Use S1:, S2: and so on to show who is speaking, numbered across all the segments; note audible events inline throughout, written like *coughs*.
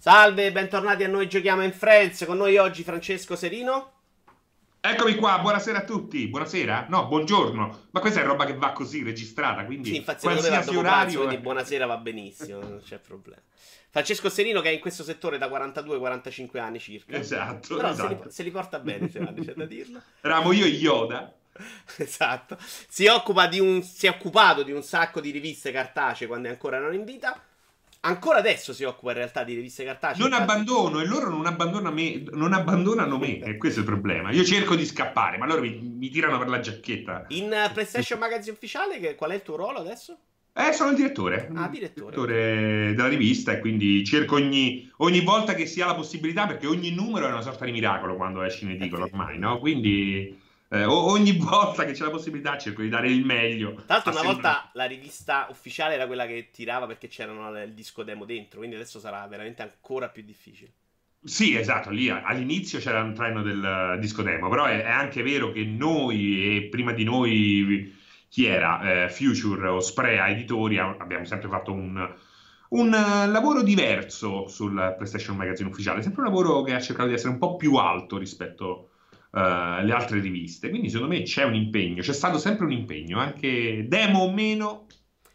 S1: Salve, bentornati a Noi Giochiamo in Friends. Con noi oggi Francesco Serino.
S2: Eccomi qua, buonasera a tutti. Buonasera? No, buongiorno. Ma questa è roba che va così registrata, quindi
S1: Sì, infatti,
S2: qualsiasi
S1: orario... quindi buonasera va benissimo, non c'è problema. Francesco Serino che è in questo settore da 42-45 anni circa.
S2: Esatto,
S1: Però se,
S2: esatto.
S1: li, se li porta bene, suoi anni, c'è da dirlo.
S2: Eravamo io e Yoda. *laughs*
S1: Esatto. Si, occupa di un, si è occupato di un sacco di riviste cartacee quando ancora erano in vita. Ancora adesso si occupa in realtà di riviste cartacee.
S2: Non abbandono e loro non, abbandona me, non abbandonano me, e questo è il problema. Io cerco di scappare, ma loro mi, mi tirano per la giacchetta.
S1: In eh, PlayStation Magazine ufficiale, che- qual è il tuo ruolo adesso?
S2: Eh, sono il direttore.
S1: Ah, direttore.
S2: Direttore della rivista e quindi cerco ogni, ogni volta che si ha la possibilità, perché ogni numero è una sorta di miracolo quando esce in edicola
S1: Eh
S2: ormai, no? Quindi eh, ogni *laughs* volta che c'è la possibilità cerco di dare il meglio.
S1: Tra l'altro, una volta la rivista ufficiale era quella che tirava perché c'erano il disco demo dentro. Quindi adesso sarà veramente ancora più difficile.
S2: Sì, esatto, lì a- all'inizio c'era un treno del eh, disco demo, però è, è anche vero che noi e prima di noi chi era? Eh, Future o Sprea Editori a- abbiamo sempre fatto un, un, eh, lavoro diverso sul PlayStation Magazine ufficiale, sempre un lavoro che ha cercato di essere un po' più alto rispetto eh, alle altre riviste, quindi secondo me c'è un impegno, c'è stato sempre un impegno, anche demo o meno,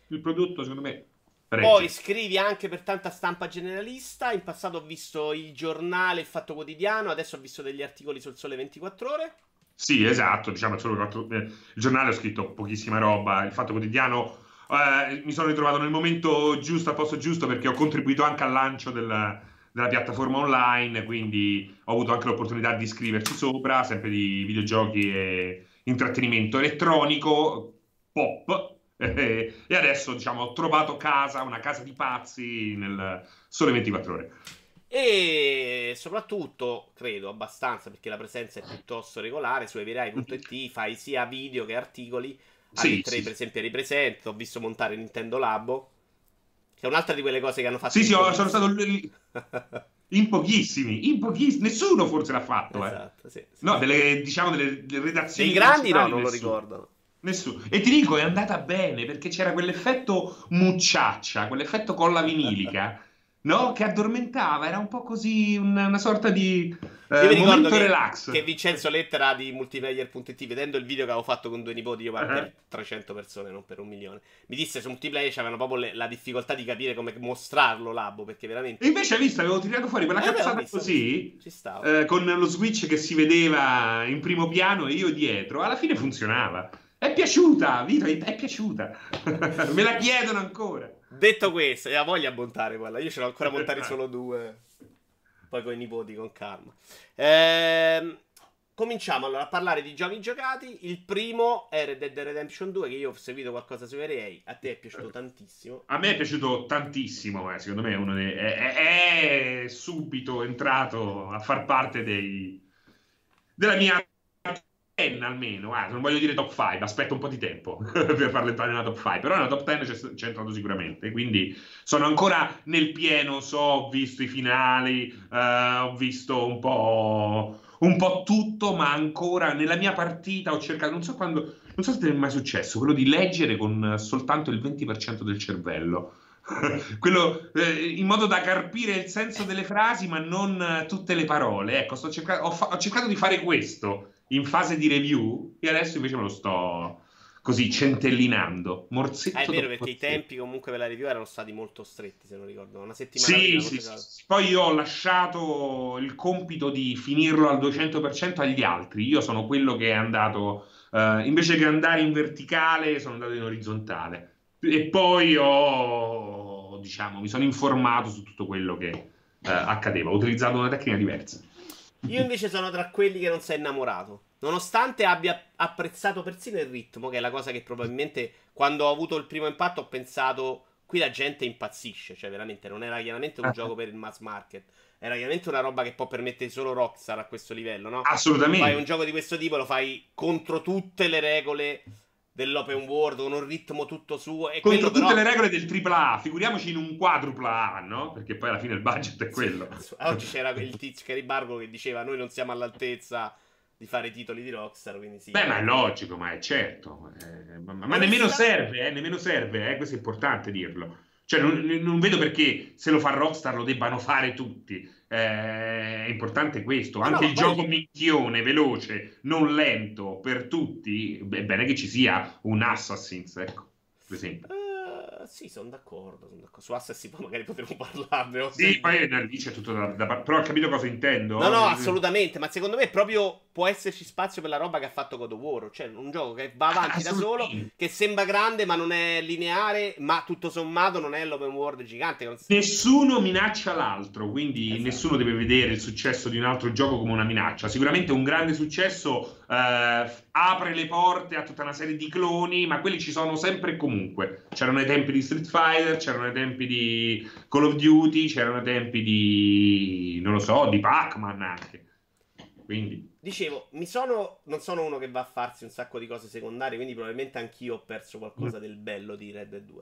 S2: il prodotto secondo me regge.
S1: Poi scrivi anche per tanta stampa generalista. In passato ho visto il giornale, il Fatto Quotidiano. Adesso ho visto degli articoli sul Sole 24 Ore.
S2: Sì, esatto, diciamo solo quattro- eh, il giornale ho scritto pochissima roba, il Fatto Quotidiano eh, mi sono ritrovato nel momento giusto, al posto giusto, perché ho contribuito anche al lancio del- della piattaforma online, quindi ho avuto anche l'opportunità di scriverci sopra, sempre di videogiochi e intrattenimento elettronico, pop, *laughs* e adesso diciamo ho trovato casa, una casa di pazzi nel Sole 24 Ore.
S1: E soprattutto, credo abbastanza, perché la presenza è piuttosto regolare. Su everai.it fai sia video che articoli.
S2: Sì,
S1: Alle tre,
S2: sì,
S1: per esempio, eri presente. Ho visto montare Nintendo Labo. Che è un'altra di quelle cose che hanno fatto.
S2: Sì, sì, sono stato lì- in pochissimi, in pochissimi, nessuno forse l'ha fatto, eh.
S1: Esatto, sì, sì.
S2: No, delle, diciamo, delle, delle redazioni
S1: Dei grandi no, non lo
S2: nessuno.
S1: ricordano.
S2: Nessuno. E ti dico, è andata bene perché c'era quell'effetto mucciaccia, quell'effetto colla vinilica, no? Che addormentava, era un po' così una, una sorta di eh,
S1: Io mi ricordo che,
S2: relax.
S1: che Vincenzo Lettera di multiplayer.it, vedendo il video che avevo fatto con due nipoti, io parlo
S2: Eh.
S1: per 300 persone, non per un milione, mi disse su multiplayer c'avevano proprio le- la difficoltà di capire come mostrarlo Labo, perché veramente...
S2: E invece hai visto, avevo tirato fuori quella
S1: Eh,
S2: cazzata
S1: visto,
S2: così, eh, con lo switch che si vedeva in primo piano e io dietro, alla fine funzionava. È piaciuta, Vito, è piaciuta. *laughs* Me la chiedono ancora.
S1: Detto questo, e ha voglia di montare quella, io ce l'ho ancora montare
S2: Eh. *laughs*
S1: solo due, poi con i nipoti, con calma. Ehm... Cominciamo allora a parlare di giochi giocati. Il primo è Red Dead Redemption 2, che io ho seguito qualcosa su EA. A te è piaciuto tantissimo.
S2: A me è piaciuto tantissimo, eh, secondo me è, è, è- è subito entrato a far parte dei, della mia ten almeno, eh, non voglio dire top 5, aspetto un po' di tempo *laughs* per farlo entrare nella top 5, però nella top 10 c'è, entrato sicuramente, quindi sono ancora nel pieno, so, ho visto i finali, eh, ho visto un po', un po' tutto, ma ancora nella mia partita ho cercato, non so quando, non so se ti è mai successo, quello di leggere con soltanto il 20% del cervello. *laughs* Quello, eh, in modo da carpire il senso delle frasi, ma non tutte le parole. Ecco, sto cerca- ho, fa- ho cercato di fare questo in fase di review e adesso invece me lo sto così centellinando. Morzetto
S1: Ah, è vero perché i
S2: morzetto.
S1: tempi comunque per la review erano stati molto stretti, se non ricordo. Una settimana
S2: Sì,
S1: prima,
S2: sì, sì, sì. Poi io ho lasciato il compito di finirlo al 200% agli altri. Io sono quello che è andato, eh, invece che andare in verticale, sono andato in orizzontale. E poi ho, diciamo, mi sono informato su tutto quello che eh, accadeva. Ho utilizzato una tecnica diversa.
S1: Io invece sono tra quelli che non si è innamorato. Nonostante abbia apprezzato persino il ritmo, che è la cosa che probabilmente quando ho avuto il primo impatto ho pensato qui la gente impazzisce, cioè veramente non era chiaramente un
S2: Ah.
S1: gioco per il mass market, era chiaramente una roba che può permettere solo Rockstar a questo livello, no?
S2: Assolutamente.
S1: Fai un gioco di questo tipo, lo fai contro tutte le regole dell'open world, con un ritmo tutto suo e
S2: Contro tutte
S1: però...
S2: le regole del AAA, figuriamoci in un quadrupla A, no? Perché poi alla fine il budget è quello. *laughs*
S1: Oggi c'era il tizio Gary Bargo che diceva noi non siamo all'altezza di fare titoli di Rockstar, quindi sì.
S2: Beh, ma è logico, ma è certo. Eh, ma, ma
S1: Ma
S2: nemmeno
S1: onestamente-
S2: serve, eh, nemmeno serve, eh, questo è importante dirlo. Cioè, non, non, vedo perché se lo fa Rockstar lo debbano fare tutti. Eh, è importante questo. Anche no, il gioco minchione, veloce, non lento per tutti. È bene che ci sia un Assassin's, ecco, per esempio.
S1: Uh, sì, sono d'accordo, sono d'accordo. Su Assassin's magari potremmo parlarne.
S2: Sì, poi lì c'è tutto da, da, Però ho capito cosa intendo.
S1: No, no, assolutamente. Ma secondo me proprio può esserci spazio per la roba che ha fatto God of War. Cioè, un gioco che va avanti da solo, che sembra grande, ma non è lineare, ma tutto sommato non è l'open world gigante.
S2: Nessuno minaccia l'altro, quindi esatto. nessuno deve vedere il successo di un altro gioco come una minaccia. Sicuramente un grande successo eh, apre le porte a tutta una serie di cloni, ma quelli ci sono sempre e comunque. C'erano i tempi di Street Fighter, c'erano i tempi di Call of Duty, c'erano i tempi di, non lo so, di Pac-Man anche. Quindi.
S1: Dicevo, sono, non sono uno che va a farsi un sacco di cose secondarie, quindi probabilmente anch'io ho perso qualcosa mm. del bello di Red Dead 2.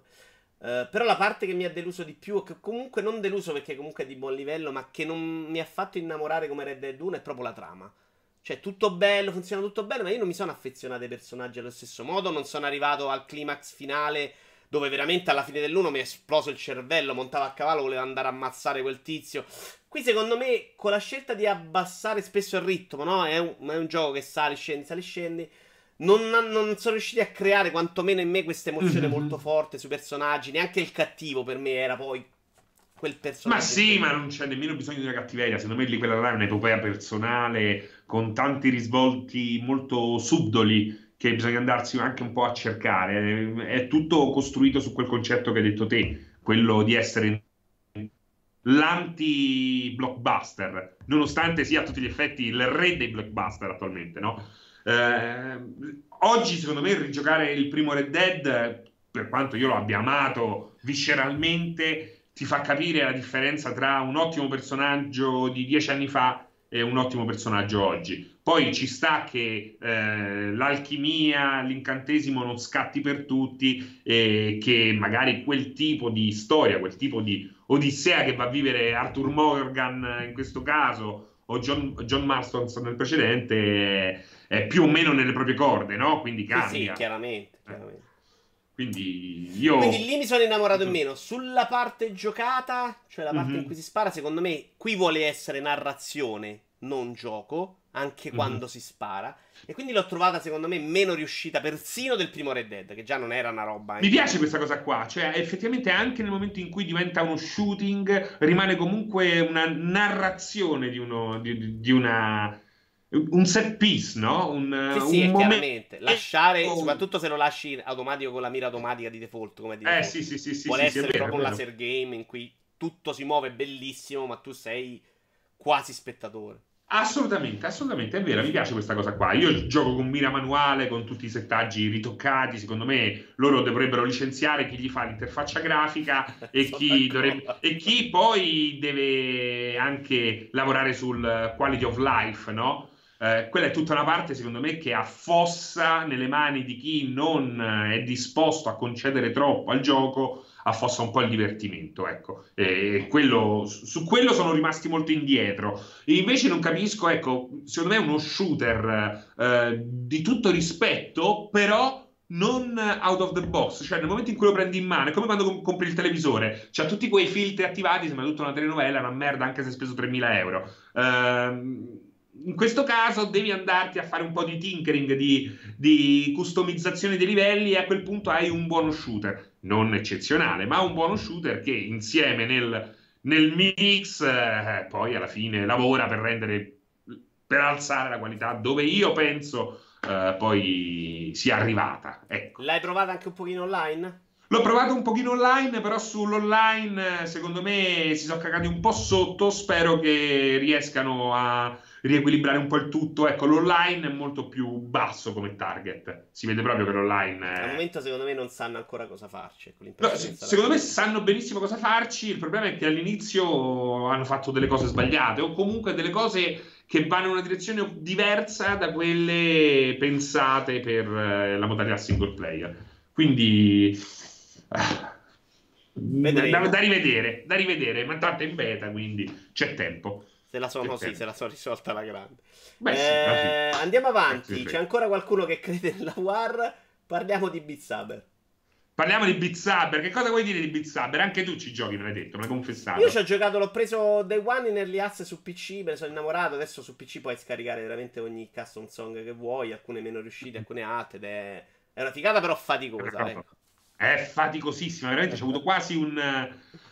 S1: Uh, eh, però la parte che mi ha deluso di più, che comunque non deluso perché comunque è di buon livello, ma che non mi ha fatto innamorare come Red Dead 1 è proprio la trama. Cioè, tutto bello, funziona tutto bene, ma io non mi sono affezionato ai personaggi allo stesso modo, non sono arrivato al climax finale dove veramente alla fine dell'uno mi è esploso il cervello, montavo a cavallo, volevo andare a ammazzare quel tizio. Qui secondo me con la scelta di abbassare spesso il ritmo, no? È un, è un gioco che sali, scendi, sali, scendi. Non, non, sono riusciti a creare quantomeno in me questa emozione mm-hmm. molto forte sui personaggi. Neanche il cattivo per me era poi quel personaggio.
S2: Ma sì, ma non c'è nemmeno bisogno di una cattiveria. Secondo me lì quella là è un'epopea personale con tanti risvolti molto subdoli che bisogna andarsi anche un po' a cercare. È tutto costruito su quel concetto che hai detto te, quello di essere l'anti-blockbuster, nonostante sia a tutti gli effetti il re dei blockbuster attualmente, no? Eh, oggi, secondo me, rigiocare il primo Red Dead, per quanto io lo abbia amato visceralmente, ti fa capire la differenza tra un ottimo personaggio di dieci anni fa e un ottimo personaggio oggi. Poi ci sta che eh, l'alchimia, l'incantesimo non scatti per tutti e che magari quel tipo di storia, quel tipo di odissea che va a vivere Arthur Morgan in questo caso o John, John Marston nel precedente è, è, più o meno nelle proprie corde, no? Quindi cambia. Sì,
S1: sì chiaramente, chiaramente.
S2: Quindi io.
S1: Quindi lì mi sono innamorato in meno. Sulla parte giocata, cioè la parte mm-hmm. in cui si spara, secondo me qui vuole essere narrazione, non gioco anche mm-hmm. quando si spara. E quindi l'ho trovata, secondo me, meno riuscita persino del primo Red Dead, che già non era una roba.
S2: Mi piace questa cosa qua, cioè effettivamente anche nel momento in cui diventa uno shooting, rimane comunque una narrazione di, uno, di, di una un set piece, no? Un,
S1: sì, sì, un chiaramente. Lasciare, soprattutto se lo lasci automatico con la mira automatica di default, come dire.
S2: Eh, sì, sì, sì, sì.
S1: Vuole
S2: sì,
S1: essere
S2: vero,
S1: proprio un laser game in cui tutto si muove bellissimo, ma tu sei quasi spettatore.
S2: Assolutamente, assolutamente, è vero, mi piace questa cosa qua. Io gioco con mira manuale, con tutti i settaggi ritoccati, secondo me loro dovrebbero licenziare chi gli fa l'interfaccia grafica *laughs* e chi, dovrebbe, e chi poi deve anche lavorare sul quality of life, no? Eh, quella è tutta una parte, secondo me, che affossa nelle mani di chi non è disposto a concedere troppo al gioco affossa un po' il divertimento, ecco. Quello, su quello sono rimasti molto indietro. E invece non capisco, ecco, secondo me è uno shooter eh, di tutto rispetto, però non out of the box, cioè nel momento in cui lo prendi in mano, è come quando compri il televisore, c'ha tutti quei filtri attivati, sembra tutta una telenovela, una merda anche se hai speso 3.000 euro. Ehm in questo caso devi andarti a fare un po' di tinkering, di, di, customizzazione dei livelli e a quel punto hai un buono shooter, non eccezionale, ma un buono shooter che insieme nel, nel mix eh, poi alla fine lavora per rendere, per alzare la qualità dove io penso eh, poi sia arrivata. Ecco.
S1: L'hai provata anche un pochino online?
S2: L'ho provato un pochino online, però sull'online secondo me si sono cagati un po' sotto, spero che riescano a riequilibrare un po' il tutto. Ecco, l'online è molto più basso come target. Si vede proprio che l'online. È...
S1: Al momento, secondo me, non sanno ancora cosa farci.
S2: No, secondo me sanno benissimo cosa farci. Il problema è che all'inizio hanno fatto delle cose sbagliate, o comunque delle cose che vanno in una direzione diversa da quelle pensate per eh, la modalità single player. Quindi. Ah, da, da, rivedere, da rivedere, ma tanto è in beta, quindi c'è tempo.
S1: Se la sono, sì, se la sono risolta alla grande. Beh, eh, sì, andiamo avanti. C'è ancora qualcuno che crede nella War? Parliamo di Beat Saber.
S2: Parliamo di Beat Saber. Che cosa vuoi dire di Beat Saber? Anche tu ci giochi, me l'hai detto, me l'hai confessato.
S1: Io ci ho giocato, l'ho preso Day One in Early Access su PC, me ne sono innamorato. Adesso su PC puoi scaricare veramente ogni custom song che vuoi, alcune meno riuscite, alcune altre. Ed è, è una figata, però faticosa. Ecco.
S2: È faticosissima, veramente. C'è avuto quasi un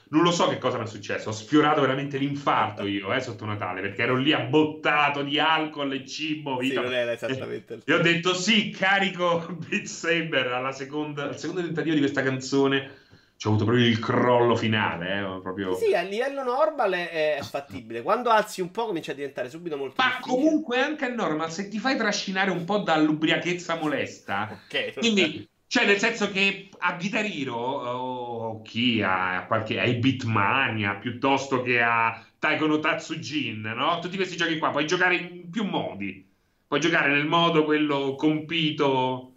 S2: non lo so che cosa mi è successo. Ho sfiorato veramente l'infarto io eh, sotto Natale perché ero lì abbottato di alcol e cibo.
S1: Sì, non era esattamente il
S2: E ho detto sì, carico *laughs* Beat Saber alla seconda, al secondo tentativo di questa canzone. C'è avuto proprio il crollo finale. Eh, proprio...
S1: Sì, a livello normal è, è, fattibile. Quando alzi un po' comincia a diventare subito molto
S2: Ma
S1: difficile.
S2: comunque anche a normal, se ti fai trascinare un po' dall'ubriachezza molesta.
S1: Ok.
S2: Quindi cioè, nel senso che a Guitar Hero, o chi ha qualche, ai Bitmania, piuttosto che a Taiko no Tatsujin, no? Tutti questi giochi qua, puoi giocare in più modi. Puoi giocare nel modo quello compito,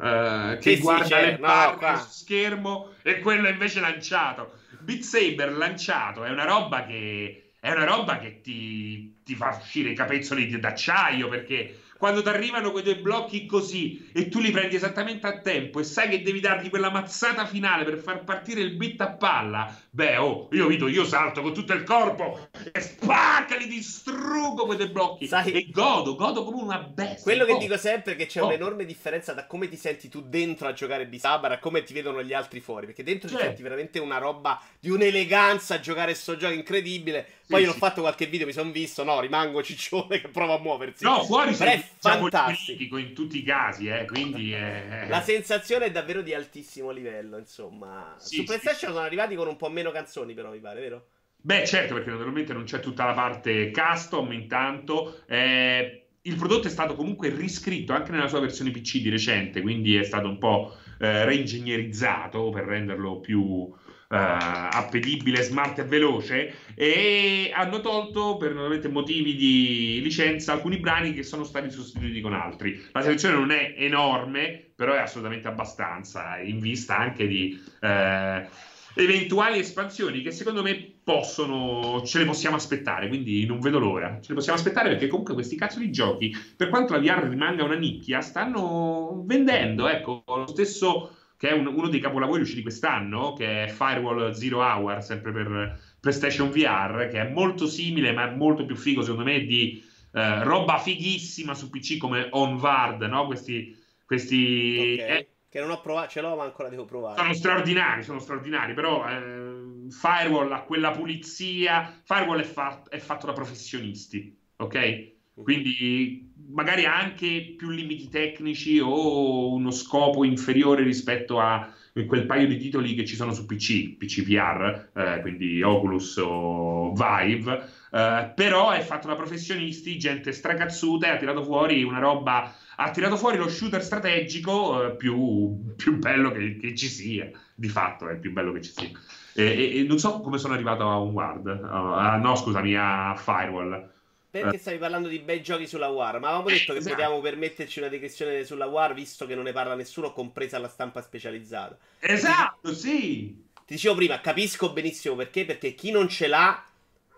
S2: eh, che sì, guarda sì, le barre no, su schermo, e quello invece lanciato. Beat Saber lanciato è una roba che, è una roba che ti, ti fa uscire i capezzoli d'acciaio, perché quando ti arrivano quei due blocchi così e tu li prendi esattamente a tempo e sai che devi dargli quella mazzata finale per far partire il bit a palla, beh, oh, io vedo, io salto con tutto il corpo e spacca, li distruggo quei due blocchi sai, e godo, godo come una bestia.
S1: Quello che dico sempre è che c'è oh. un'enorme differenza da come ti senti tu dentro a giocare Bisabar a come ti vedono gli altri fuori, perché dentro cioè. ti senti veramente una roba di un'eleganza a giocare sto gioco incredibile. Poi sì, io sì. ho fatto qualche video, mi sono visto, no, rimango ciccione che prova a muoversi.
S2: No, fuori sei fantastico in tutti i casi, eh, quindi è...
S1: La sensazione è davvero di altissimo livello, insomma. Sì, Su PlayStation sono arrivati con un po' meno canzoni, però mi pare, vero?
S2: Beh, certo, perché naturalmente non c'è tutta la parte custom intanto. Eh, il prodotto è stato comunque riscritto anche nella sua versione PC di recente, quindi è stato un po' eh, reingegnerizzato per renderlo più uh, appetibile, smart e veloce e hanno tolto per motivi di licenza alcuni brani che sono stati sostituiti con altri. La selezione non è enorme, però è assolutamente abbastanza in vista anche di uh, eventuali espansioni che secondo me possono, ce le possiamo aspettare, quindi non vedo l'ora. Ce le possiamo aspettare perché comunque questi cazzo di giochi, per quanto la VR rimanga una nicchia, stanno vendendo, ecco, lo stesso che è un, uno dei capolavori usciti quest'anno, che è Firewall Zero Hour, sempre per PlayStation VR, che è molto simile, ma è molto più figo, secondo me, di eh, roba fighissima su PC come Onward, no? Questi... questi
S1: okay. Che non ho provato, ce l'ho, ma ancora devo provare.
S2: Sono straordinari, sono straordinari, però eh, Firewall ha quella pulizia. Firewall è, fat- è fatto da professionisti, ok? Quindi magari anche più limiti tecnici o uno scopo inferiore rispetto a quel paio di titoli che ci sono su PC, PC VR, eh, quindi Oculus o Vive, eh, però è fatto da professionisti, gente stracazzuta e ha tirato fuori una roba, ha tirato fuori lo shooter strategico eh, più, più, bello che, che, ci sia, di fatto è il più bello che ci sia. E, e, e non so come sono arrivato a Onward, uh, no scusami, a Firewall.
S1: Perché stavi parlando di bei giochi sulla War? Ma avevamo detto che esatto. potevamo permetterci una descrizione sulla War visto che non ne parla nessuno, compresa la stampa specializzata.
S2: Esatto, ti... sì.
S1: Ti dicevo prima, capisco benissimo perché, perché chi non ce l'ha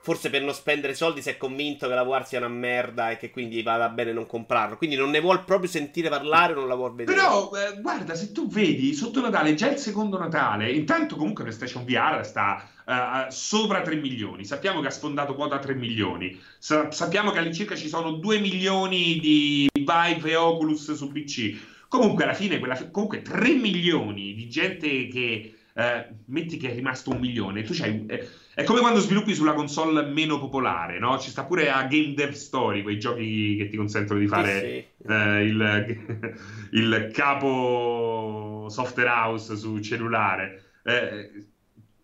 S1: forse per non spendere soldi si è convinto che la War sia una merda e che quindi vada bene non comprarlo. Quindi non ne vuol proprio sentire parlare o non la vuol vedere.
S2: Però, eh, guarda, se tu vedi sotto Natale, già il secondo Natale, intanto comunque PlayStation VR sta uh, sopra 3 milioni. Sappiamo che ha sfondato quota 3 milioni. Sa- sappiamo che all'incirca ci sono 2 milioni di Vive e Oculus su PC. Comunque, alla fine, quella, comunque 3 milioni di gente che eh, metti che è rimasto un milione, tu c'hai, eh, è come quando sviluppi sulla console meno popolare, no? Ci sta pure a Game Dev Story, quei giochi che ti consentono di fare sì, sì. Eh, il, *laughs* il, capo software house su cellulare. Eh,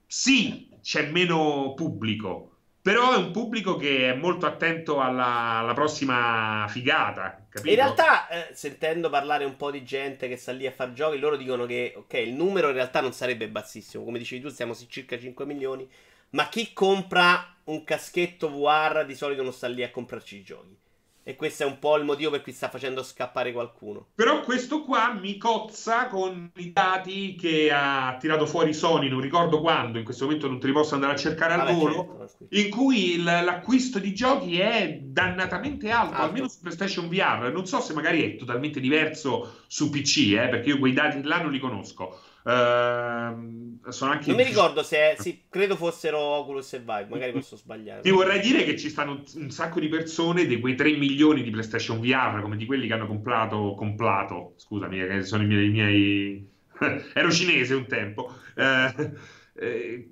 S2: sì, c'è meno pubblico, però è un pubblico che è molto attento alla, alla prossima figata. Capito?
S1: In realtà, eh, sentendo parlare un po' di gente che sta lì a fare giochi, loro dicono che ok, il numero in realtà non sarebbe bassissimo. Come dicevi tu, siamo circa 5 milioni. Ma chi compra un caschetto VR di solito non sta lì a comprarci i giochi. E questo è un po' il motivo per cui sta facendo scappare qualcuno.
S2: Però questo qua mi cozza con i dati che ha tirato fuori Sony, non ricordo quando, in questo momento non te li posso andare a cercare al volo, certo, in cui il, l'acquisto di giochi è dannatamente alto, alto, almeno su PlayStation VR. Non so se magari è totalmente diverso su PC, eh, perché io quei dati là non li conosco. Uh, sono anche
S1: non mi ricordo se è, sì, credo fossero Oculus e Vive, magari posso sbagliare.
S2: Ti vorrei dire che ci stanno un sacco di persone, di quei 3 milioni di PlayStation VR, come di quelli che hanno comprato, comprato scusami, eh, che sono i miei, i miei... *laughs* ero cinese un tempo. Uh, eh,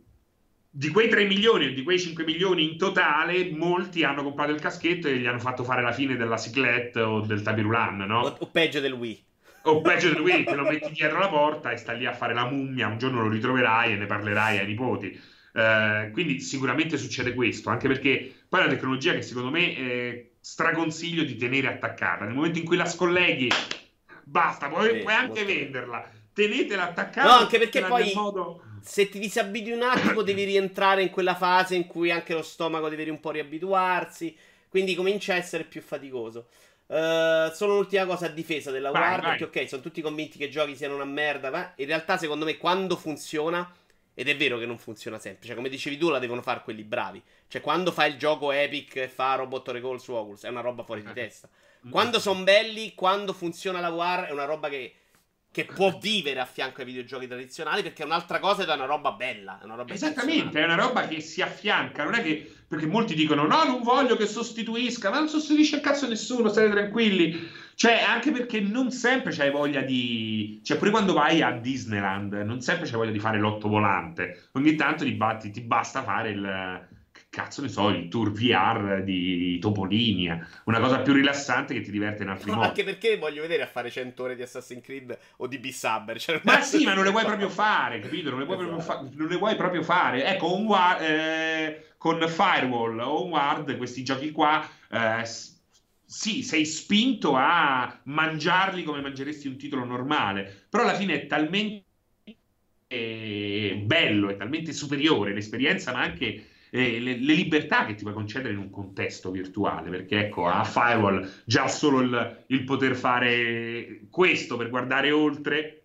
S2: di quei 3 milioni o di quei 5 milioni in totale, molti hanno comprato il caschetto e gli hanno fatto fare la fine della ciclette o del tapirulan, no?
S1: O, o peggio del Wii.
S2: O peggio del Wii, te lo metti dietro la porta e stai lì a fare la mummia, un giorno lo ritroverai e ne parlerai ai nipoti. Eh, quindi sicuramente succede questo, anche perché poi è una tecnologia che secondo me eh, straconsiglio di tenere attaccata. Nel momento in cui la scolleghi, basta, puoi, sì, puoi anche venderla. Tenetela attaccata.
S1: No, anche perché poi... Modo se ti disabitui un attimo devi rientrare in quella fase in cui anche lo stomaco deve un po' riabituarsi, quindi comincia a essere più faticoso. Uh, solo l'ultima cosa a difesa della vai, Guard, ok, sono tutti convinti che i giochi siano una merda, ma in realtà secondo me quando funziona, ed è vero che non funziona sempre, cioè come dicevi tu la devono fare quelli bravi, cioè quando fa il gioco Epic e fa Robot Recall su Oculus è una roba fuori di testa. Quando sono belli, quando funziona la War è una roba che che può vivere a fianco ai videogiochi tradizionali perché è un'altra cosa ed è una roba bella. È una roba
S2: Esattamente, è una roba che si affianca, non è che perché molti dicono no, non voglio che sostituisca, ma non sostituisce il cazzo nessuno, state tranquilli. Cioè, anche perché non sempre c'hai voglia di... Cioè, pure quando vai a Disneyland, non sempre c'hai voglia di fare l'otto volante. Ogni tanto ti, batti, ti basta fare il cazzo ne so, il tour VR di Topolini, una cosa più rilassante che ti diverte in altri no, modi.
S1: Anche perché voglio vedere a fare 100 ore di Assassin's Creed o di B-Subber. Cioè...
S2: Ma sì, ma non le vuoi *laughs* proprio fare, capito? Non le vuoi, esatto. proprio, fa- non le vuoi proprio fare. Ecco, un wa- eh, con Firewall o Ward, questi giochi qua, eh, sì, sei spinto a mangiarli come mangeresti un titolo normale, però alla fine è talmente eh, bello, è talmente superiore l'esperienza, ma anche eh, le, le, libertà che ti puoi concedere in un contesto virtuale, perché ecco, a Firewall già solo il, il poter fare questo per guardare oltre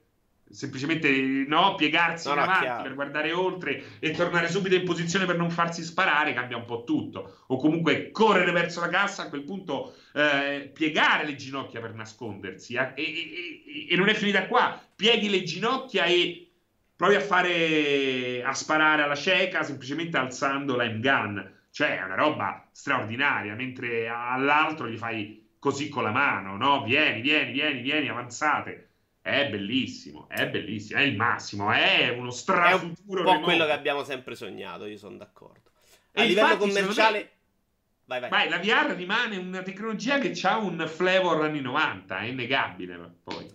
S2: semplicemente no, piegarsi no, in avanti chiaro. per guardare oltre e tornare subito in posizione per non farsi sparare cambia un po' tutto o comunque correre verso la cassa a quel punto eh, piegare le ginocchia per nascondersi eh, e, e, e, non è finita qua pieghi le ginocchia e provi a fare a sparare alla cieca semplicemente alzando la M-gun. Cioè, è una roba straordinaria, mentre all'altro gli fai così con la mano, no? Vieni, vieni, vieni, vieni, avanzate. È bellissimo, è bellissimo, è il massimo, è uno strafuturo.
S1: È un po' quello che abbiamo sempre sognato, io sono d'accordo. A e livello infatti, commerciale... Me...
S2: Vai, vai. vai, la VR rimane una tecnologia che ha un flavor anni 90, è innegabile poi.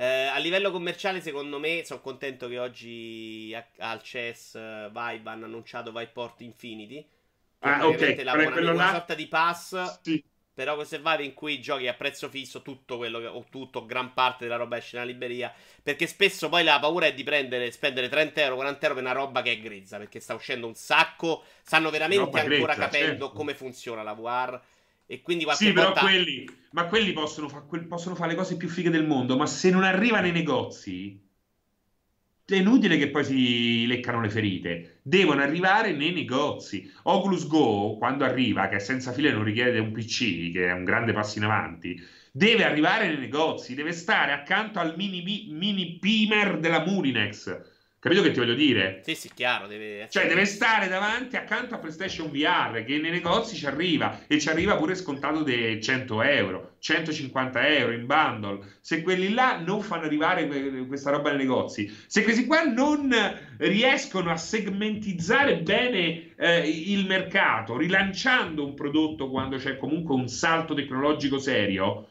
S1: Eh, a livello commerciale, secondo me, sono contento che oggi al CES uh, Vibe hanno annunciato Viveport Infinity.
S2: Ah, ok.
S1: La una là... sorta di pass. Sì. Però questo è Vive in cui giochi a prezzo fisso tutto quello che, o tutto, gran parte della roba esce nella libreria. Perché spesso poi la paura è di prendere, spendere 30 euro, 40 euro per una roba che è grezza. Perché sta uscendo un sacco. Stanno veramente ancora grezza, capendo certo. come funziona la VR e quindi
S2: sì, però quelli, ma quelli possono, fa, possono, fare le cose più fighe del mondo, ma se non arriva nei negozi, è inutile che poi si leccano le ferite. Devono arrivare nei negozi. Oculus Go, quando arriva, che è senza file non richiede un PC, che è un grande passo in avanti, deve arrivare nei negozi, deve stare accanto al mini, mini Pimer della Murinex Capito che ti voglio dire?
S1: Sì, sì, chiaro. Deve
S2: cioè, deve stare davanti accanto a PlayStation VR che nei negozi ci arriva e ci arriva pure scontato di 100 euro, 150 euro in bundle. Se quelli là non fanno arrivare questa roba nei negozi, se questi qua non riescono a segmentizzare bene eh, il mercato, rilanciando un prodotto quando c'è comunque un salto tecnologico serio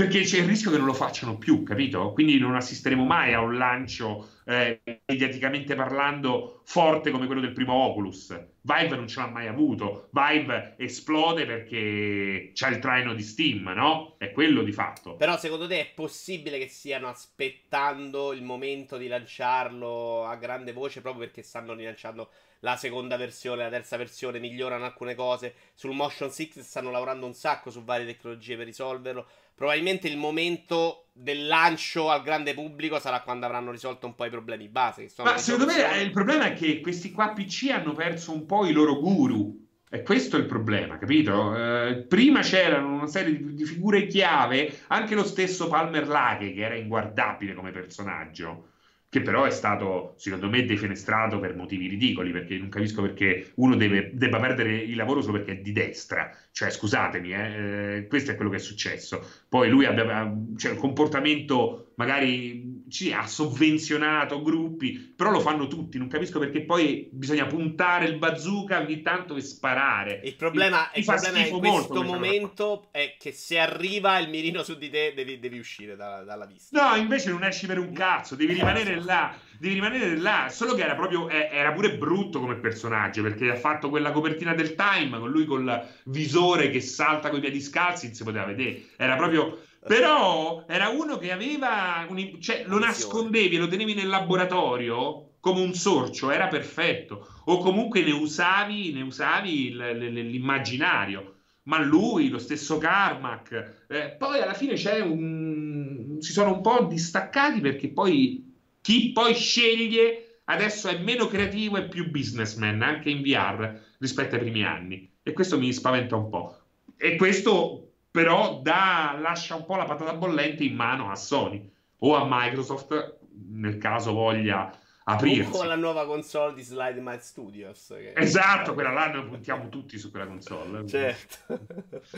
S2: perché c'è il rischio che non lo facciano più, capito? Quindi non assisteremo mai a un lancio eh, mediaticamente parlando forte come quello del primo Oculus. Vive non ce l'ha mai avuto. Vive esplode perché c'è il traino di Steam, no? È quello di fatto.
S1: Però secondo te è possibile che stiano aspettando il momento di lanciarlo a grande voce proprio perché stanno rilanciando la seconda versione, la terza versione, migliorano alcune cose. Sul Motion 6 stanno lavorando un sacco su varie tecnologie per risolverlo probabilmente il momento del lancio al grande pubblico sarà quando avranno risolto un po' i problemi base.
S2: Ma secondo me il problema è che questi qua PC hanno perso un po' i loro guru. E questo è il problema, capito? Eh, prima c'erano una serie di, di, figure chiave, anche lo stesso Palmer Lake, che era inguardabile come personaggio, che però è stato, secondo me, defenestrato per motivi ridicoli, perché non capisco perché uno deve, debba perdere il lavoro solo perché è di destra. Cioè, scusatemi, eh, eh, questo è quello che è successo. Poi lui aveva cioè, un comportamento magari sì, ha sovvenzionato gruppi, però lo fanno tutti. Non capisco perché poi bisogna puntare il bazooka ogni tanto e sparare.
S1: Il problema, il, il problema in questo momento è che se arriva il mirino su di te, devi, devi uscire da, dalla vista.
S2: No, invece non esci per un cazzo, devi rimanere là. Devi rimanere là. Solo che era proprio, era pure brutto come personaggio perché ha fatto quella copertina del Time con lui col visore che salta con i piedi scalzi. Non si poteva vedere, era proprio però era uno che aveva, un, cioè lo nascondevi e lo tenevi nel laboratorio come un sorcio, era perfetto. O comunque ne usavi, ne usavi l'immaginario. Ma lui, lo stesso Carmack, eh, poi alla fine c'è un... si sono un po' distaccati perché poi chi poi sceglie adesso è meno creativo e più businessman anche in VR rispetto ai primi anni. E questo mi spaventa un po'. E questo però da, lascia un po' la patata bollente in mano a Sony o a Microsoft nel caso voglia aprirsi.
S1: O la nuova console di Slide My Studios.
S2: Esatto, quella là noi puntiamo tutti su quella console.
S1: Certo.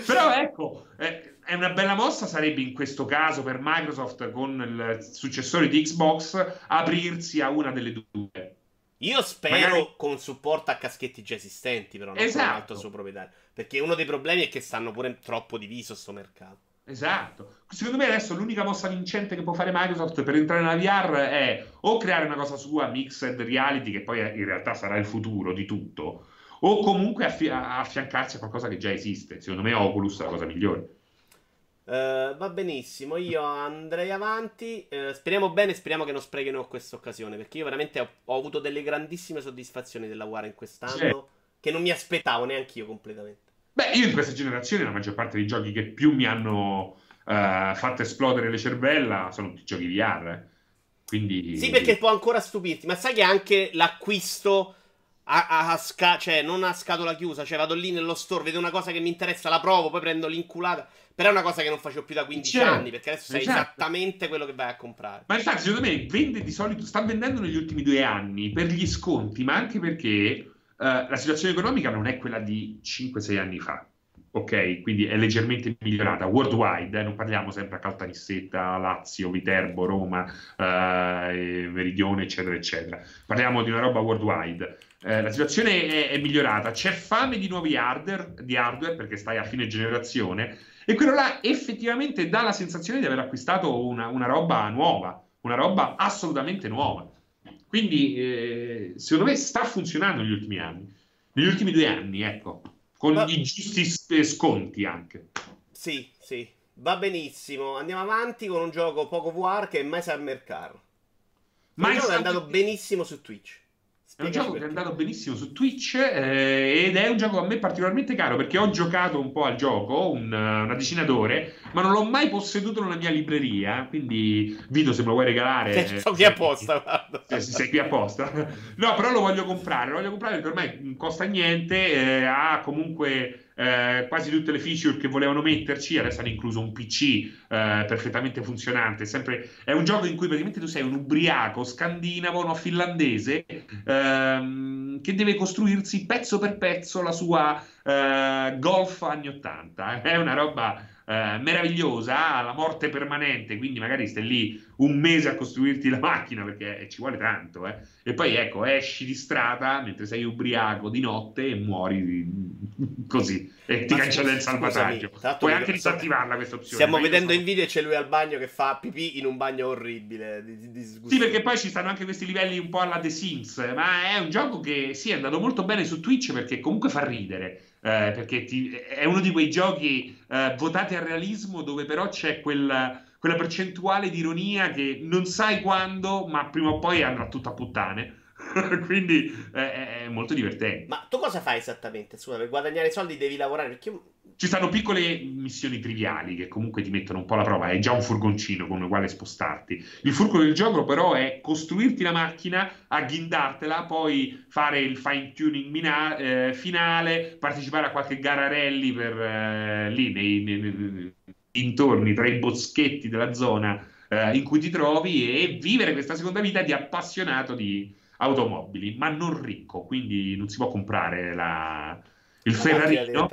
S2: Però *laughs* ecco, è una bella mossa sarebbe in questo caso per Microsoft con il successore di Xbox aprirsi a una delle due.
S1: Io spero Magari... con supporto a caschetti già esistenti, però non esatto. con altro suo proprietario. Perché uno dei problemi è che stanno pure troppo diviso sto mercato.
S2: Esatto. Secondo me adesso l'unica mossa vincente che può fare Microsoft per entrare nella VR è o creare una cosa sua, mixed reality, che poi in realtà sarà il futuro di tutto, o comunque affi- affiancarsi a qualcosa che già esiste. Secondo me Oculus è la cosa migliore.
S1: Uh, va benissimo, io andrei avanti. Uh, speriamo bene, speriamo che non sprechino questa occasione. Perché io veramente ho, ho, avuto delle grandissime soddisfazioni del lavorare in quest'anno. Sì che non mi aspettavo neanche io completamente.
S2: Beh, io in questa generazione la maggior parte dei giochi che più mi hanno uh, fatto esplodere le cervella sono tutti giochi VR. Quindi...
S1: Sì, perché può ancora stupirti, ma sai che anche l'acquisto a, a, a sca- cioè non a scatola chiusa, cioè vado lì nello store, vedo una cosa che mi interessa, la provo, poi prendo l'inculata. Però è una cosa che non facevo più da 15 certo, anni, perché adesso sai esatto. esattamente quello che vai a comprare.
S2: Ma infatti, secondo me, vende di solito, sta vendendo negli ultimi due anni per gli sconti, ma anche perché eh, la situazione economica non è quella di 5-6 anni fa, ok? Quindi è leggermente migliorata worldwide, eh? non parliamo sempre a Caltanissetta, Lazio, Viterbo, Roma, eh, Meridione, eccetera, eccetera. Parliamo di una roba worldwide. Eh, la situazione è, è, migliorata, c'è fame di nuovi hardware, di hardware perché stai a fine generazione e quello là effettivamente dà la sensazione di aver acquistato una, una roba nuova, una roba assolutamente nuova. Quindi, eh, secondo me, sta funzionando negli ultimi anni. Negli ultimi due anni, ecco, con Va... i giusti sconti anche.
S1: Sì, sì, va benissimo. Andiamo avanti con un gioco poco VR che è My Summer Car. Ma è andato benissimo su Twitch.
S2: È un gioco che è andato benissimo su Twitch eh, ed è un gioco a me particolarmente caro perché ho giocato un po' al gioco, un, una decina d'ore, ma non l'ho mai posseduto nella mia libreria. Quindi, Vito, se me lo vuoi regalare,
S1: sei qui apposta. *laughs*
S2: Eh, sei qui apposta. no, però lo voglio comprare. Lo voglio comprare perché ormai non costa niente. Eh, ha comunque eh, quasi tutte le feature che volevano metterci, adesso hanno incluso un PC eh, perfettamente funzionante. Sempre, è un gioco in cui praticamente tu sei un ubriaco scandinavo, no, finlandese, ehm, che deve costruirsi pezzo per pezzo la sua eh, Golf anni 80. È una roba eh, meravigliosa, la morte permanente, quindi magari stai lì un mese a costruirti la *laughs* macchina perché eh, ci vuole tanto. Eh. E poi ecco, esci di strada mentre sei ubriaco di notte e muori *laughs* così e ti cancella il salvataggio. Puoi anche disattivarla questa opzione.
S1: Stiamo vedendo so... in video e c'è lui al bagno che fa pipì in un bagno orribile. Di, di
S2: sì, perché poi ci stanno anche questi livelli un po' alla The Sims, ma è un gioco che sì, è andato molto bene su Twitch perché comunque fa ridere eh, perché ti, è uno di quei giochi eh, votati al realismo dove però c'è quella, quella percentuale di ironia che non sai quando, ma prima o poi andrà tutta a puttane. *laughs* Quindi eh, è molto divertente.
S1: Ma tu cosa fai esattamente? Scusa, per guadagnare soldi devi lavorare? Perché io
S2: ci stanno piccole missioni triviali che comunque ti mettono un po' alla prova. È già un furgoncino con il quale spostarti. Il furgo del gioco, però, è costruirti la macchina, agghindartela, poi fare il fine tuning mina- eh, finale, partecipare a qualche gara rally per eh, lì nei, nei, nei, dintorni tra i boschetti della zona. eh, in cui ti trovi e vivere questa seconda vita di appassionato di automobili, ma non ricco, quindi non si può comprare la, il Ferrarino.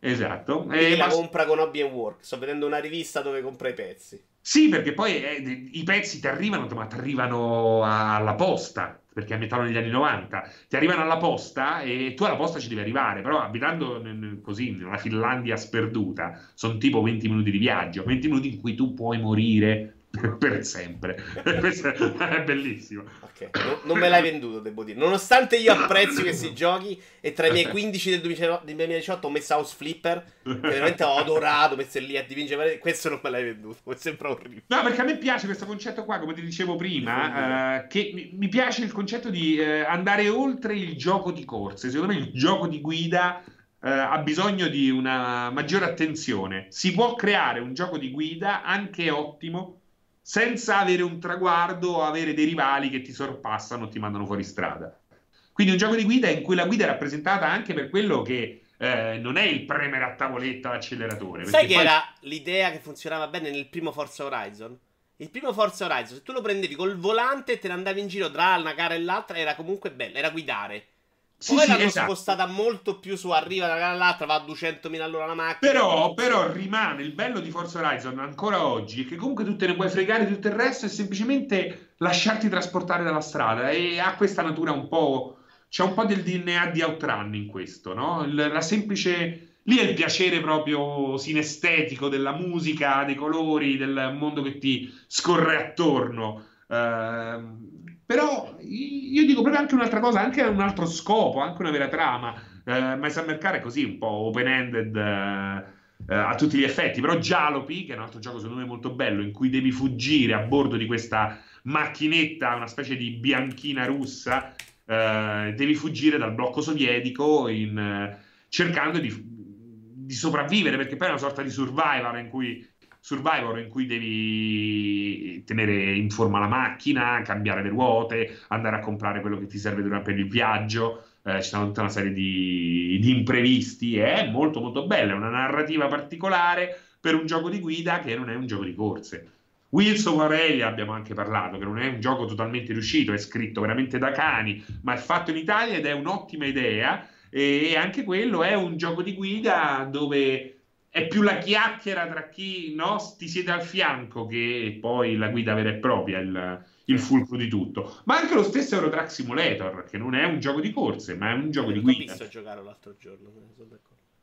S2: Esatto.
S1: E la ma... compra con Hobby and Work. Sto vedendo una rivista dove compra i pezzi.
S2: Sì, perché poi eh, i pezzi ti arrivano, ma ti arrivano alla posta, perché abitavano negli anni 90. Ti arrivano alla posta e tu alla posta ci devi arrivare, però abitando nel, così nella Finlandia sperduta, sono tipo 20 minuti di viaggio, 20 minuti in cui tu puoi morire *laughs* per sempre. *laughs* Questo è bellissimo.
S1: Okay. No, non me l'hai venduto, devo dire. Nonostante io apprezzi questi *laughs* giochi e tra i miei 15 del 2018 ho messo House Flipper, che veramente ho adorato, messo lì a dipingere, questo non me l'hai venduto, mi sembra orribile.
S2: No, perché a me piace questo concetto qua, come ti dicevo prima, uh, che mi, piace il concetto di uh, andare oltre il gioco di corse. Secondo me il gioco di guida Uh, ha bisogno di una maggiore attenzione. Si può creare un gioco di guida anche ottimo senza avere un traguardo o avere dei rivali che ti sorpassano o ti mandano fuori strada. Quindi un gioco di guida in cui la guida è rappresentata anche per quello che eh, non è il premere a tavoletta l'acceleratore.
S1: Sai che poi... era l'idea che funzionava bene nel primo Forza Horizon? Il primo Forza Horizon, se tu lo prendevi col volante e te ne andavi in giro tra una gara e l'altra, era comunque bello, era guidare. Sì, Poi sì, l'hanno esatto. spostata molto più su, arriva da gara all'altra, va a 200.000 all'ora la macchina.
S2: Però, però, rimane il bello di Forza Horizon ancora oggi, che comunque tu te ne puoi fregare di tutto il resto e semplicemente lasciarti trasportare dalla strada. E ha questa natura un po'... C'è un po' del DNA di Outrun in questo, no? La semplice... Lì è il piacere proprio sinestetico della musica, dei colori, del mondo che ti scorre attorno. Uh, però io dico proprio anche un'altra cosa, anche un altro scopo, anche una vera trama. Eh, My Summer Car è così, un po' open-ended eh, eh, a tutti gli effetti, però Jalopy, che è un altro gioco secondo me molto bello, in cui devi fuggire a bordo di questa macchinetta, una specie di bianchina russa, eh, devi fuggire dal blocco sovietico in, eh, cercando di, di sopravvivere, perché poi è una sorta di survival in cui Survivor in cui devi tenere in forma la macchina, cambiare le ruote, andare a comprare quello che ti serve durante il viaggio. Eh, ci sono tutta una serie di, di imprevisti. È molto, molto bella. È una narrativa particolare per un gioco di guida che non è un gioco di corse. Wheels of Aurelia abbiamo anche parlato, che non è un gioco totalmente riuscito, è scritto veramente da cani, ma è fatto in Italia ed è un'ottima idea. E anche quello è un gioco di guida dove è più la chiacchiera tra chi no, ti siede al fianco che poi la guida vera e propria, il, il fulcro di tutto. Ma anche lo stesso Eurotrack Simulator, che non è un gioco di corse, ma è un gioco di guida.
S1: Ho visto giocare l'altro giorno,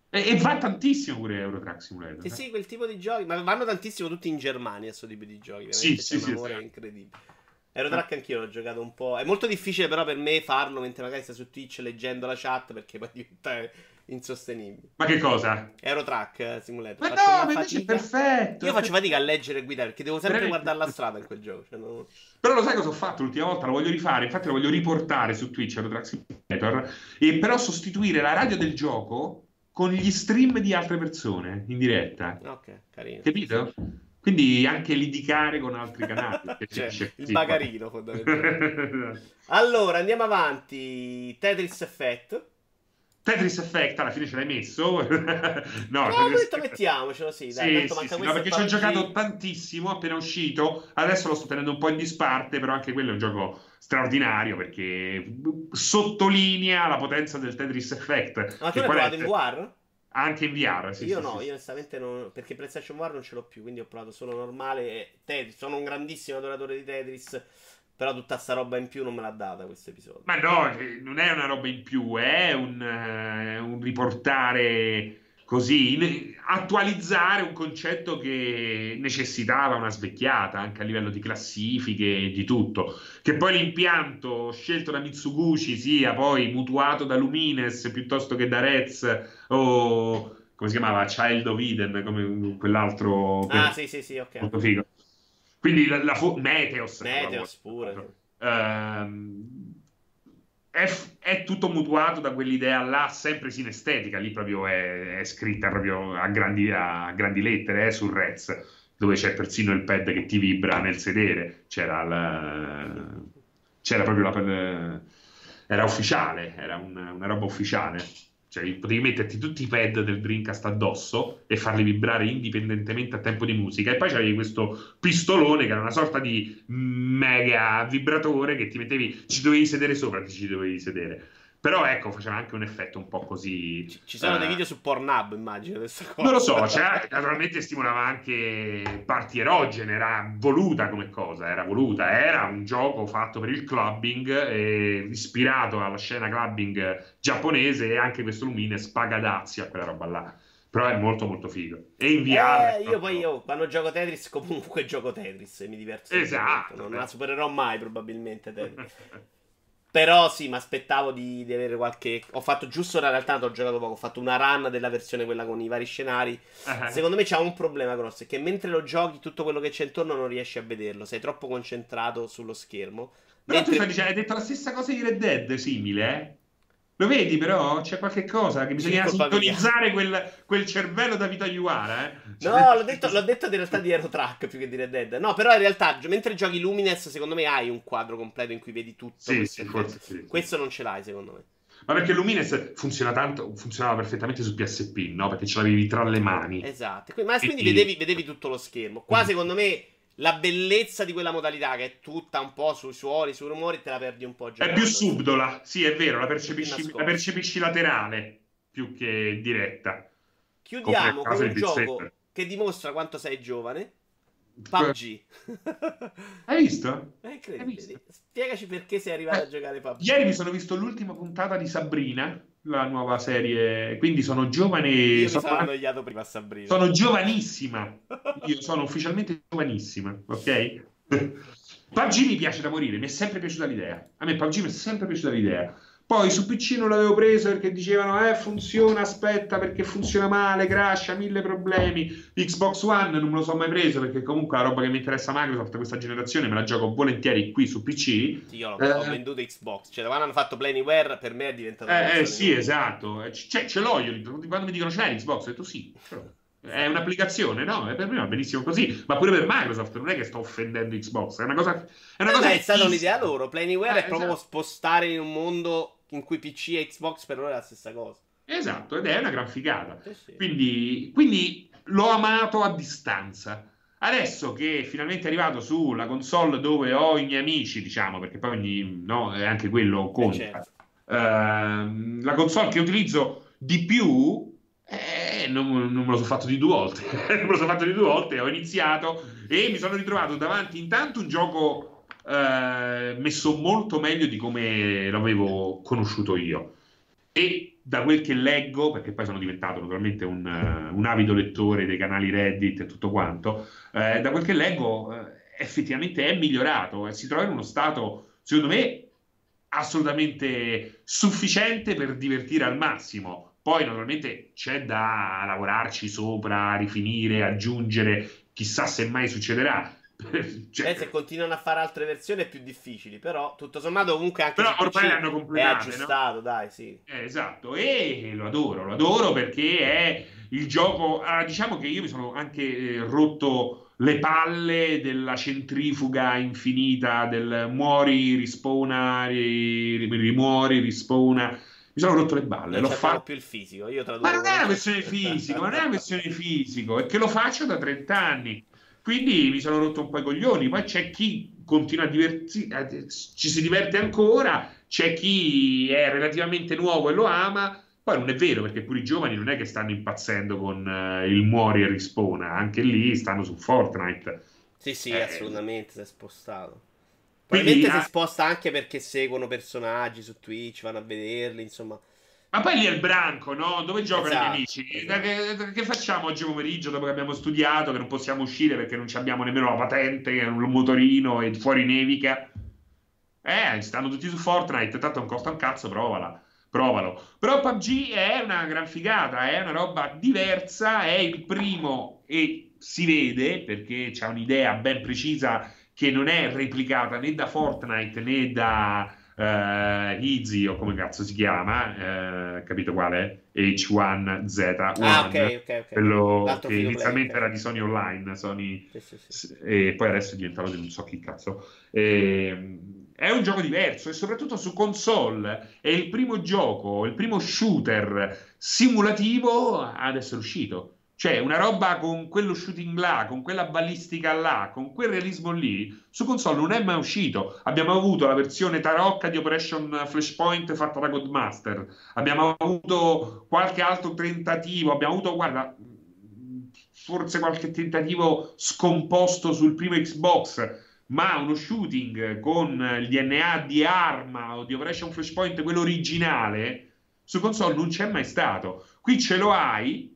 S2: e, e, va tantissimo pure Eurotrack Simulator.
S1: Sì, eh. sì, quel tipo di giochi, ma vanno tantissimo tutti in Germania, questo tipo di giochi.
S2: Sì, sì,
S1: sì,
S2: sì.
S1: incredibile. Eurotrack anch'io l'ho giocato un po'. È molto difficile però per me farlo mentre magari stai su Twitch leggendo la chat perché poi diventa insostenibili.
S2: Ma che cosa?
S1: Aerotrack eh, Simulator.
S2: Ma faccio no, ma invece è perfetto.
S1: Io faccio fatica a leggere e guidare perché devo sempre guardare la strada in quel gioco. Cioè non...
S2: Però lo sai cosa ho fatto l'ultima volta? Lo voglio rifare, infatti lo voglio riportare su Twitch, Aerotrack Simulator, e però sostituire la radio del gioco con gli stream di altre persone in diretta.
S1: Ok, carino.
S2: Capito? Quindi anche lidicare con altri canali. *laughs*
S1: cioè, il bagarino fondamentalmente. allora, andiamo avanti. Tetris Effect.
S2: Tetris Effect alla fine ce l'hai messo? *laughs*
S1: no, no detto mettiamocelo, sì, dai,
S2: sì, sì, sì no, perché ci ho giocato tantissimo appena uscito, adesso lo sto tenendo un po' in disparte, però anche quello è un gioco straordinario perché sottolinea la potenza del Tetris Effect.
S1: Ma tu l'hai provato in VR?
S2: Anche in VR, sì.
S1: Io
S2: sì,
S1: no,
S2: sì.
S1: io onestamente non. Perché PlayStation VR non ce l'ho più, quindi ho provato solo normale. Tetris. Sono un grandissimo adoratore di Tetris. Però tutta sta roba in più non me l'ha data questo episodio.
S2: Ma no, non è una roba in più, è un, uh, un riportare così, in, attualizzare un concetto che necessitava una svecchiata anche a livello di classifiche e di tutto. Che poi l'impianto scelto da Mitsuguchi sia poi mutuato da Lumines piuttosto che da Rez o come si chiamava Child of Eden, come quell'altro.
S1: Ah, sì, sì, sì, ok.
S2: Molto figo. Quindi la, la fu- Meteos.
S1: Meteos pure.
S2: Uh, è, è, tutto mutuato da quell'idea là, sempre sinestetica. Lì proprio è, è scritta proprio a grandi, a grandi lettere, eh, sul Rez dove c'è persino il pad che ti vibra nel sedere. C'era, la, c'era proprio la. Era ufficiale, era un, una roba ufficiale. Cioè, potevi metterti tutti i pad del Dreamcast addosso e farli vibrare indipendentemente a tempo di musica. E poi c'avevi questo pistolone che era una sorta di mega vibratore che ti mettevi, ci dovevi sedere sopra, ti ci dovevi sedere. Però ecco, faceva anche un effetto un po' così.
S1: Ci, ci sono uh, dei video su Pornhub, immagino.
S2: Non lo so, cioè, naturalmente stimolava anche parti erogene, era voluta come cosa, era voluta. Era un gioco fatto per il clubbing, eh, ispirato alla scena clubbing giapponese e anche questo Lumines paga dazi a quella roba là. Però è molto molto figo. E in VR...
S1: Eh, io poi io, quando gioco Tetris comunque gioco Tetris e mi diverto.
S2: Esatto.
S1: Non la supererò mai probabilmente Tetris. *laughs* Però sì, mi aspettavo di, di, avere qualche. Ho fatto giusto in realtà, ho giocato poco. Ho fatto una run della versione quella con i vari scenari. Uh-huh. Secondo me c'ha un problema grosso: è che mentre lo giochi, tutto quello che c'è intorno non riesci a vederlo. Sei troppo concentrato sullo schermo.
S2: Però mentre... tu stai dicendo, hai detto la stessa cosa di Red Dead, simile, eh? Lo vedi però? C'è qualche cosa che bisogna sintonizzare quel, quel, cervello da Vita Iuara, eh?
S1: No, l'ho detto, l'ho detto in realtà di Aerotrack più che di Red Dead. No, però in realtà mentre giochi Lumines, secondo me hai un quadro completo in cui vedi tutto.
S2: Sì, sì, forse sì,
S1: Questo non ce l'hai, secondo me.
S2: Ma perché Lumines funziona tanto, funzionava perfettamente su PSP, no? Perché ce l'avevi tra le mani.
S1: Esatto. Ma quindi vedevi, vedevi tutto lo schermo. Qua, mm. secondo me la bellezza di quella modalità che è tutta un po' sui suoni, sui rumori, te la perdi un po'.
S2: Giocando. È più subdola, sì, è vero, la percepisci, la percepisci laterale più che diretta.
S1: Chiudiamo con un gioco che dimostra quanto sei giovane. PUBG.
S2: Hai visto?
S1: È incredibile. Spiegaci perché sei arrivato eh, a giocare PUBG.
S2: Ieri mi sono visto l'ultima puntata di Sabrina la nuova serie. Quindi sono giovane.
S1: Io
S2: sono,
S1: annoiato prima a Sabrina.
S2: Sono giovanissima. Io sono ufficialmente giovanissima, ok? *laughs* PUBG mi piace da morire, mi è sempre piaciuta l'idea. A me PUBG mi è sempre piaciuta l'idea. Poi su PC non l'avevo preso perché dicevano, eh, funziona, aspetta, perché funziona male, crasha, mille problemi. Xbox One non me lo so mai preso perché comunque la roba che mi interessa Microsoft questa generazione me la gioco volentieri qui su PC.
S1: Sì, io ho, eh, ho venduto Xbox, cioè da quando hanno fatto Planyware per me è diventato...
S2: Eh, eh sì, esatto, cioè, ce l'ho io, quando mi dicono c'è l'Xbox ho detto sì, è un'applicazione, no? Per me va benissimo così, ma pure per Microsoft non è che sto offendendo Xbox, è una cosa... È, una cosa
S1: è stata un'idea loro, Planyware eh, è proprio esatto. spostare in un mondo in cui PC e Xbox per loro è la stessa cosa.
S2: Esatto, ed è una gran figata. Sì, sì. Quindi, quindi l'ho amato a distanza. Adesso che finalmente è arrivato sulla console dove ho i miei amici, diciamo, perché poi ogni, no, è anche quello conta. Eh, certo. uh, la console che utilizzo di più, eh, non, non, me lo sono fatto di due volte. *laughs* non me lo sono fatto di due volte, ho iniziato e mi sono ritrovato davanti intanto un gioco eh, messo molto meglio di come l'avevo conosciuto io. E da quel che leggo, perché poi sono diventato naturalmente un, uh, un avido lettore dei canali Reddit e tutto quanto, eh, da quel che leggo eh, effettivamente è migliorato e si trova in uno stato, secondo me, assolutamente sufficiente per divertire al massimo. Poi naturalmente c'è da lavorarci sopra, rifinire, aggiungere, chissà se mai succederà. *laughs*
S1: cioè, se continuano a fare altre versioni è più difficili, però tutto sommato comunque anche
S2: però ormai l'hanno completato,
S1: è aggiustato, no? dai, sì.
S2: Eh, esatto, e lo adoro, lo adoro perché è il gioco, allora, diciamo che io mi sono anche eh, rotto le palle della centrifuga infinita del muori, rispona, rimuori, rispona. Mi sono rotto le balle.
S1: L'ho fatto più il fisico. Io
S2: ma non è una questione fisico, ma non è una questione fisico, è che lo faccio da 30 anni. Quindi mi sono rotto un po' i coglioni. Poi c'è chi continua a divertirsi, ci si diverte ancora, c'è chi è relativamente nuovo e lo ama. Poi non è vero perché pure i giovani non è che stanno impazzendo con uh, il muori e rispona, anche lì stanno su Fortnite.
S1: Sì, sì, eh, assolutamente si è spostato. Probabilmente quindi, si sposta anche perché seguono personaggi su Twitch, vanno a vederli, insomma.
S2: Ma poi lì è il branco, no? Dove giocano esatto, gli amici? Esatto. Che, che, facciamo oggi pomeriggio dopo che abbiamo studiato, che non possiamo uscire perché non abbiamo nemmeno la patente, un motorino e fuori nevica? Eh, stanno tutti su Fortnite, tanto non costa un cazzo, provala. Provalo. Però PUBG è una gran figata, è una roba diversa, è il primo e si vede perché c'è un'idea ben precisa che non è replicata né da Fortnite né da uh, Easy o come cazzo si chiama, uh, capito quale? H1Z1,
S1: ah, okay, okay, okay.
S2: quello L'altro che inizialmente play, era di Sony Online, Sony, sì, sì, sì. e poi adesso è diventato di non so chi cazzo. E, è un gioco diverso e soprattutto su console è il primo gioco, il primo shooter simulativo ad essere uscito. Cioè, una roba con quello shooting là, con quella ballistica là, con quel realismo lì, su console non è mai uscito. Abbiamo avuto la versione tarocca di Operation Flashpoint fatta da Godmaster. Abbiamo avuto qualche altro tentativo. Abbiamo avuto, guarda, forse qualche tentativo scomposto sul primo Xbox ma uno shooting con il DNA di Arma o di Operation Flashpoint, quello originale, su console non c'è mai stato. Qui ce lo hai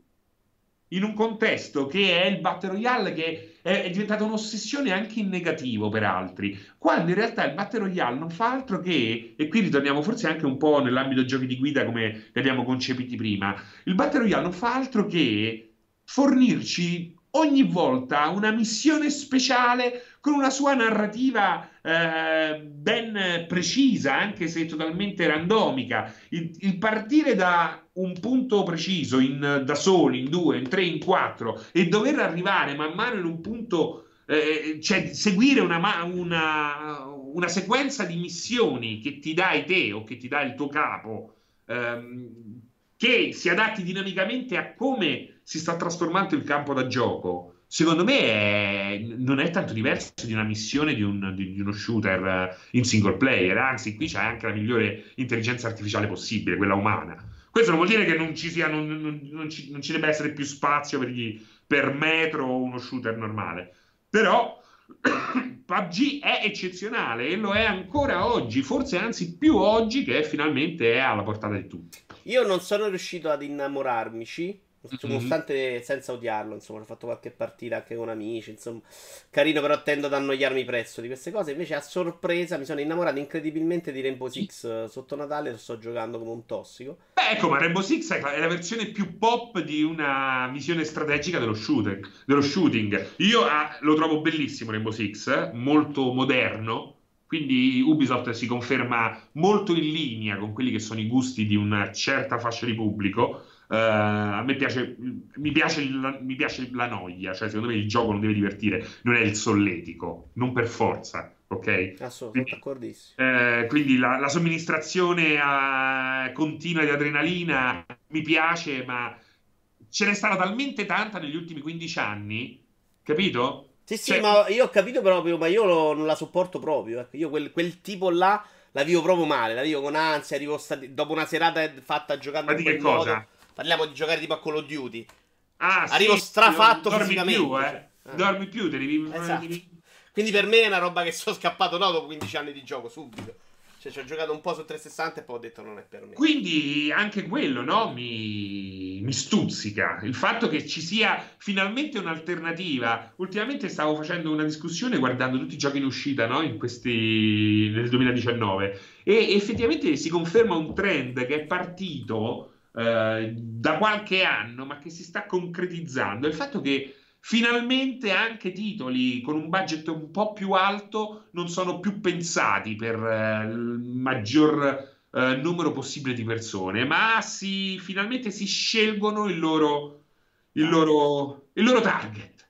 S2: in un contesto che è il Battle Royale che è, è diventata un'ossessione anche in negativo per altri, quando in realtà il Battle Royale non fa altro che, e qui ritorniamo forse anche un po' nell'ambito giochi di guida come li abbiamo concepiti prima, il Battle Royale non fa altro che fornirci ogni volta una missione speciale con una sua narrativa eh, ben precisa, anche se totalmente randomica. Il, il, partire da un punto preciso, in, da soli, in due, in tre, in quattro, e dover arrivare man mano in un punto, eh, cioè seguire una, una, una, sequenza di missioni che ti dai te o che ti dà il tuo capo. Ehm, che si adatti dinamicamente a come si sta trasformando il campo da gioco, secondo me è, non è tanto diverso di una missione di, un, di, di, uno shooter eh, in single player, anzi qui c'è anche la migliore intelligenza artificiale possibile, quella umana. Questo non vuol dire che non ci, sia, non, non, non ci, ci debba essere più spazio per, gli, per metro o uno shooter normale, però *coughs* PUBG è eccezionale e lo è ancora oggi, forse anzi più oggi che finalmente è alla portata di tutti.
S1: Io non sono riuscito ad innamorarmici Nonostante mm-hmm. senza odiarlo, insomma, ho fatto qualche partita anche con amici, insomma, carino, però tendo ad annoiarmi presto di queste cose. Invece, a sorpresa, mi sono innamorato incredibilmente di Rainbow Six. Sotto Natale lo sto giocando come un tossico.
S2: Beh, ecco, ma Rainbow Six è la versione più pop di una visione strategica dello, shooter, dello shooting. Io ah, lo trovo bellissimo Rainbow Six, molto moderno. Quindi Ubisoft si conferma molto in linea con quelli che sono i gusti di una certa fascia di pubblico. Uh, a me piace, mi piace, la, mi piace la noia, cioè secondo me il gioco non deve divertire, non è il solletico, non per forza, ok?
S1: Assolutamente, quindi,
S2: eh, quindi la, la somministrazione a, continua di adrenalina mi piace, ma ce n'è stata talmente tanta negli ultimi 15 anni, capito?
S1: Sì, sì, cioè... ma io ho capito proprio, ma io lo, non la sopporto proprio. Ecco. Io quel, quel tipo là la vivo proprio male, la vivo con ansia, arrivo stati... dopo una serata fatta giocando
S2: ma di che cosa?
S1: Parliamo di giocare tipo a Call of Duty.
S2: Ah,
S1: Arrivo
S2: sì,
S1: strafatto dormi fisicamente.
S2: Più, eh. Cioè. Dormi più, devi...
S1: Esatto. Quindi per me è una roba che sono scappato no, dopo 15 anni di gioco, subito. Cioè, ci ho giocato un po' su 360 e poi ho detto non è per me.
S2: Quindi anche quello, no? Mi, mi stuzzica. Il fatto che ci sia finalmente un'alternativa. Ultimamente stavo facendo una discussione guardando tutti i giochi in uscita, no? In questi... nel 2019. E effettivamente si conferma un trend che è partito eh, da qualche anno, ma che si sta concretizzando, è il fatto che finalmente anche titoli con un budget un po' più alto non sono più pensati per eh, il maggior eh, numero possibile di persone, ma si, finalmente si scelgono il loro, il loro, il loro target.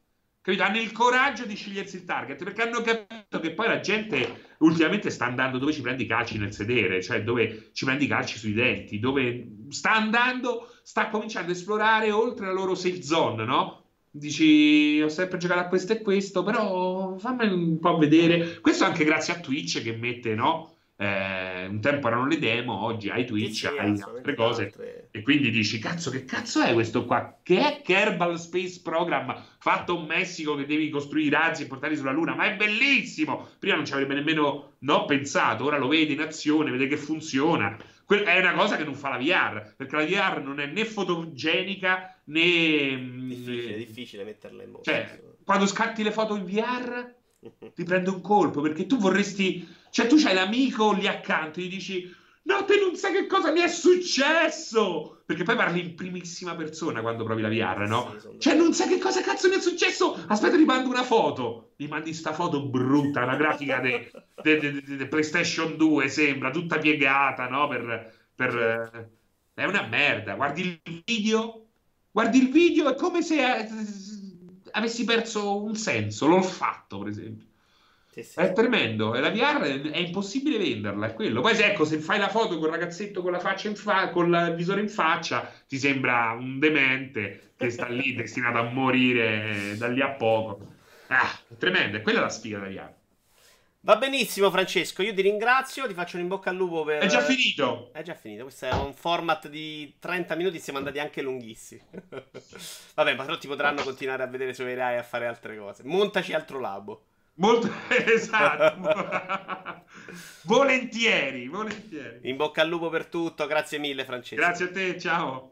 S2: Capito? Hanno il coraggio di scegliersi il target perché hanno capito che poi la gente ultimamente sta andando dove ci prendi i calci nel sedere, cioè dove ci prendi i calci sui denti, dove sta andando, sta cominciando a esplorare oltre la loro safe zone, no? Dici, ho sempre giocato a questo e questo, però fammi un po' vedere. Questo anche grazie a Twitch che mette, no? Eh, un tempo erano le demo, oggi hai Twitch, sì, hai altre cose. Altre. E quindi dici, cazzo, che cazzo è questo qua? Che è Kerbal Space Program fatto in Messico che devi costruire i razzi e portarli sulla Luna? Ma è bellissimo! Prima non ci avrebbe nemmeno no, pensato, ora lo vedi in azione, vede che funziona. Que- è una cosa che non fa la VR, perché la VR non è né fotogenica né...
S1: Mm, difficile, difficile metterla in moto.
S2: Cioè, quando scatti le foto in VR ti prende un colpo, perché tu vorresti cioè, tu c'hai l'amico lì accanto e gli dici: No, te non sai che cosa mi è successo! Perché poi parli in primissima persona quando provi la VR, no? Sì, cioè, non sai che cosa cazzo mi è successo! Aspetta, ti mando una foto. Gli mandi sta foto brutta, una grafica di PlayStation 2, sembra, tutta piegata, no? Per, per, eh, è una merda. Guardi il video, guardi il video, è come se eh, avessi perso un senso, l'olfatto, per esempio. Sì, sì. È tremendo, la VR è impossibile venderla, è quello. Poi ecco, se fai la foto con il ragazzetto con la faccia in fa- con il visore in faccia, ti sembra un demente che sta lì *laughs* destinato a morire da lì a poco. Ah, è tremendo, è quella la sfiga da VR.
S1: Va benissimo, Francesco. Io ti ringrazio. Ti faccio un in bocca al lupo per.
S2: È già finito.
S1: È già finito. Questo è un format di 30 minuti. Siamo andati anche lunghissimi. *laughs* Vabbè, ma però ti potranno continuare a vedere su Rai e a fare altre cose. Montaci altro labo.
S2: Molto *laughs* esatto. volentieri, volentieri.
S1: In bocca al lupo per tutto. Grazie mille, Francesco.
S2: Grazie a te. Ciao.